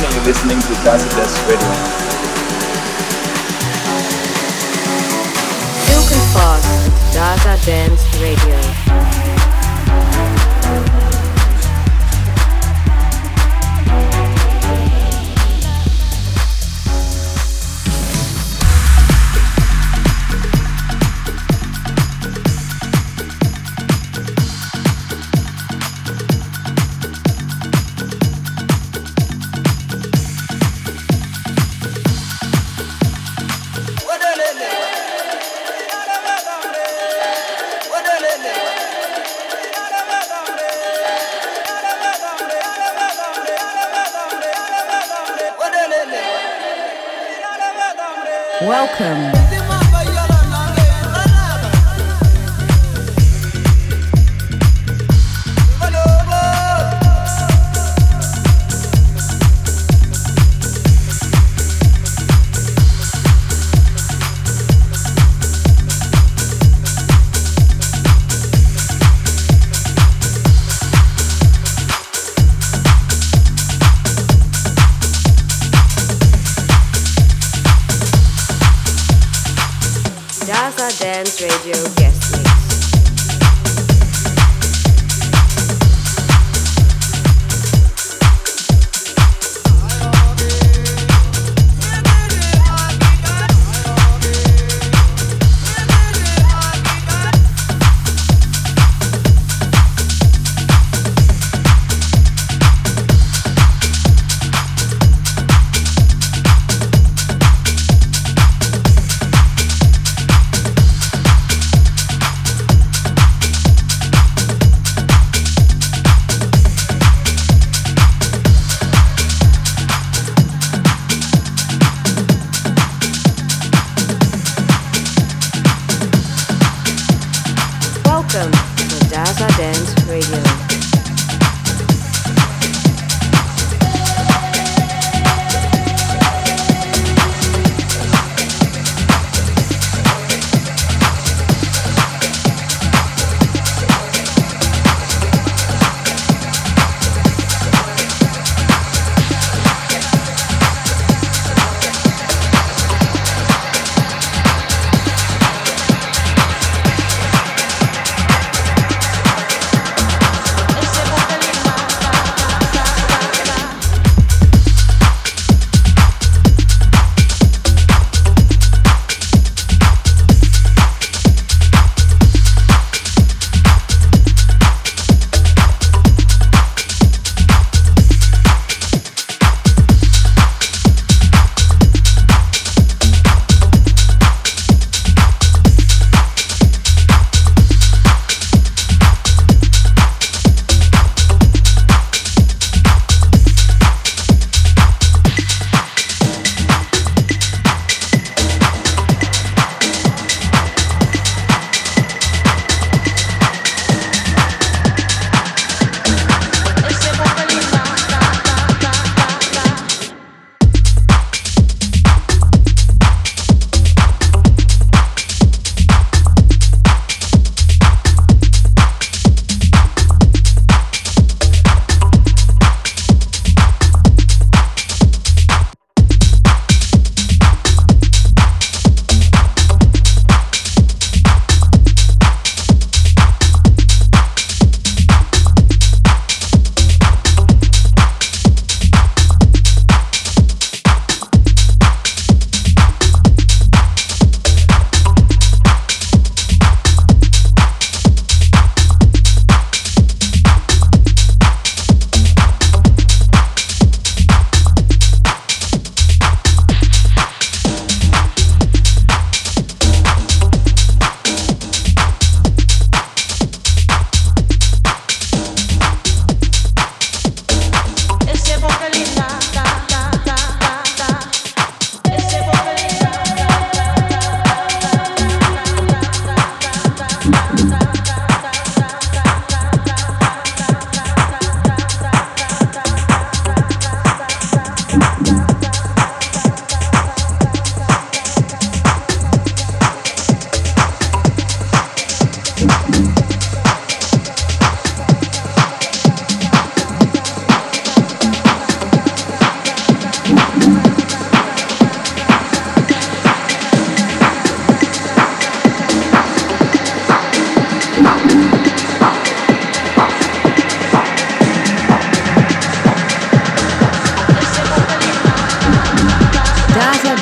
night is. You're listening to Dancing Dance Radio. Silk and Fast, Daza Dance Radio.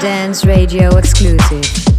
Dance Radio exclusive.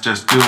Just do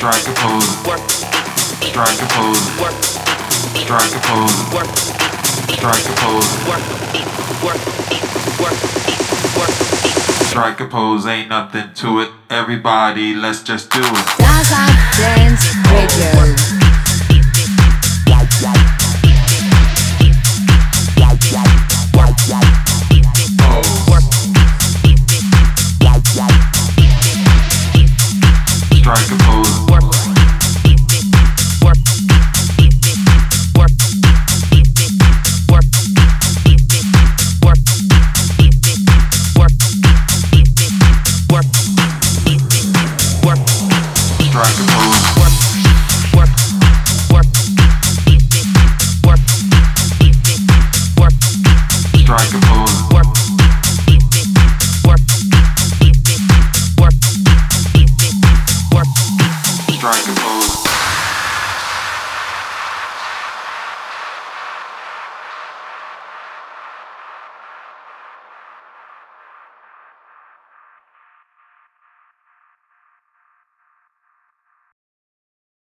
strike a pose, strike a pose, strike a pose, strike a pose. Strike a pose, ain't nothing to it. Everybody, let's just do it. Zaza Dance Radio.